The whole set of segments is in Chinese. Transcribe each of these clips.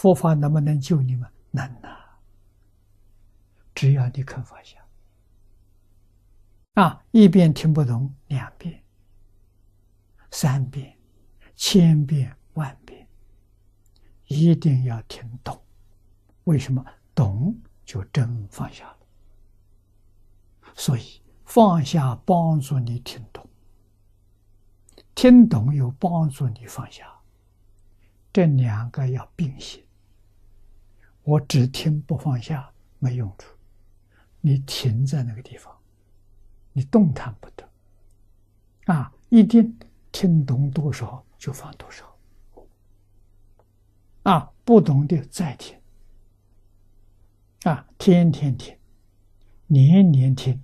佛法能不能救你们？能呐！只要你肯放下。啊，一遍听不懂，两遍、三遍、千遍、万遍，一定要听懂。为什么？懂就真放下了。所以放下帮助你听懂，听懂又帮助你放下，这两个要并行。我只听不放下没用处，你停在那个地方。你动弹不得，啊！一定听懂多少就放多少，啊！不懂的再听，啊！天天听，年年听，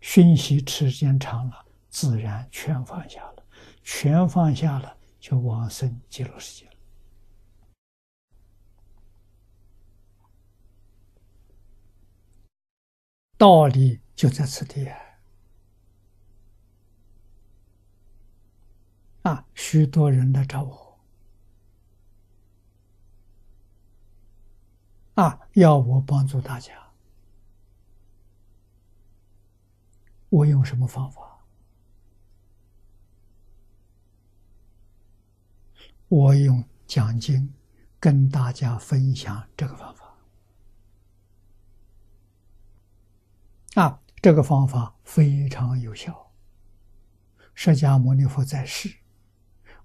熏习时间长了，自然全放下了，全放下了，就往生极乐世界了。道理。就在此地啊！许多人来找我啊，要我帮助大家。我用什么方法？我用讲经跟大家分享这个方法啊。这个方法非常有效。释迦牟尼佛在世，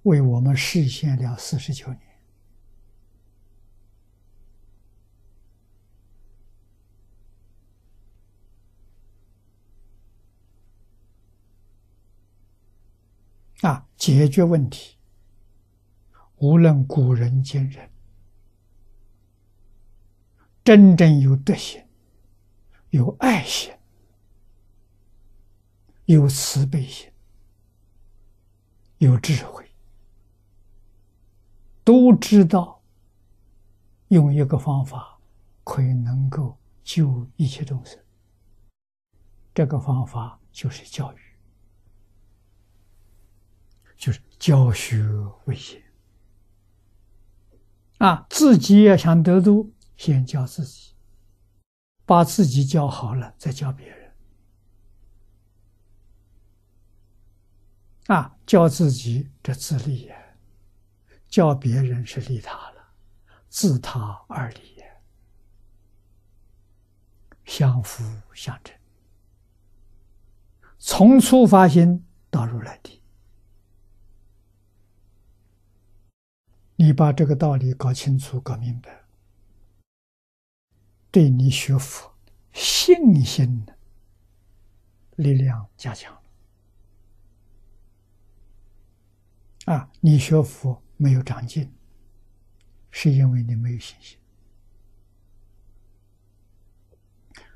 为我们实现了四十九年。啊，解决问题，无论古人今人，真正有德行、有爱心。有慈悲心，有智慧，都知道用一个方法可以能够救一切众生。这个方法就是教育，就是教学为先。啊，自己要想得度，先教自己，把自己教好了，再教别人。啊，教自己这自利也，教别人是利他了，自他二利也，相辅相成，从初发心到如来地，你把这个道理搞清楚、搞明白，对你学佛信心的力量加强。啊，你学佛没有长进，是因为你没有信心，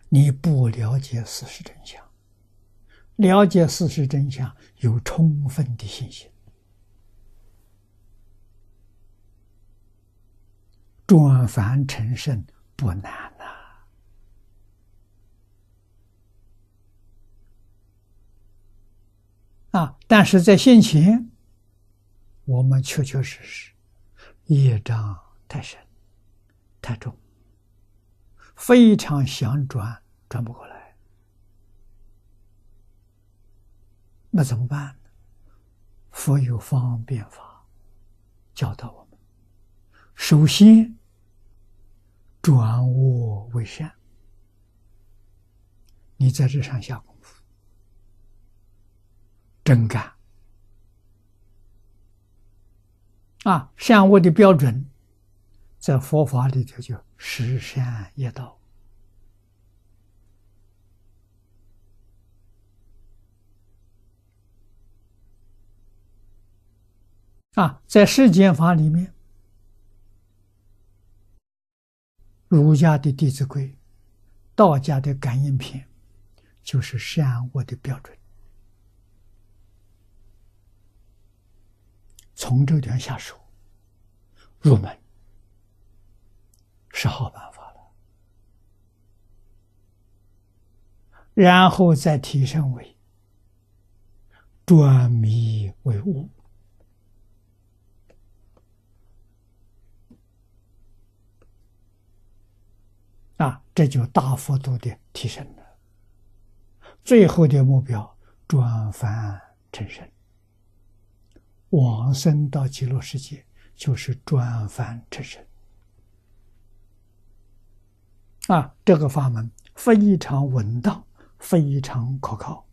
你不了解事实真相。了解事实真相，有充分的信心，转凡成圣不难呐。啊，但是在现前。我们确确实实业障太深、太重，非常想转转不过来，那怎么办呢？佛有方便法教导我们：首先转恶为善，你在这上下功夫，真干。啊，善恶的标准，在佛法里头叫十善业道。啊，在世间法里面，儒家的《弟子规》，道家的《感应篇》，就是善恶的标准。从这点下手，入门是好办法了。然后再提升为转迷为悟，啊，这就大幅度的提升了。最后的目标，转凡成圣。往生到极乐世界就是转凡成圣。啊，这个法门非常稳当，非常可靠。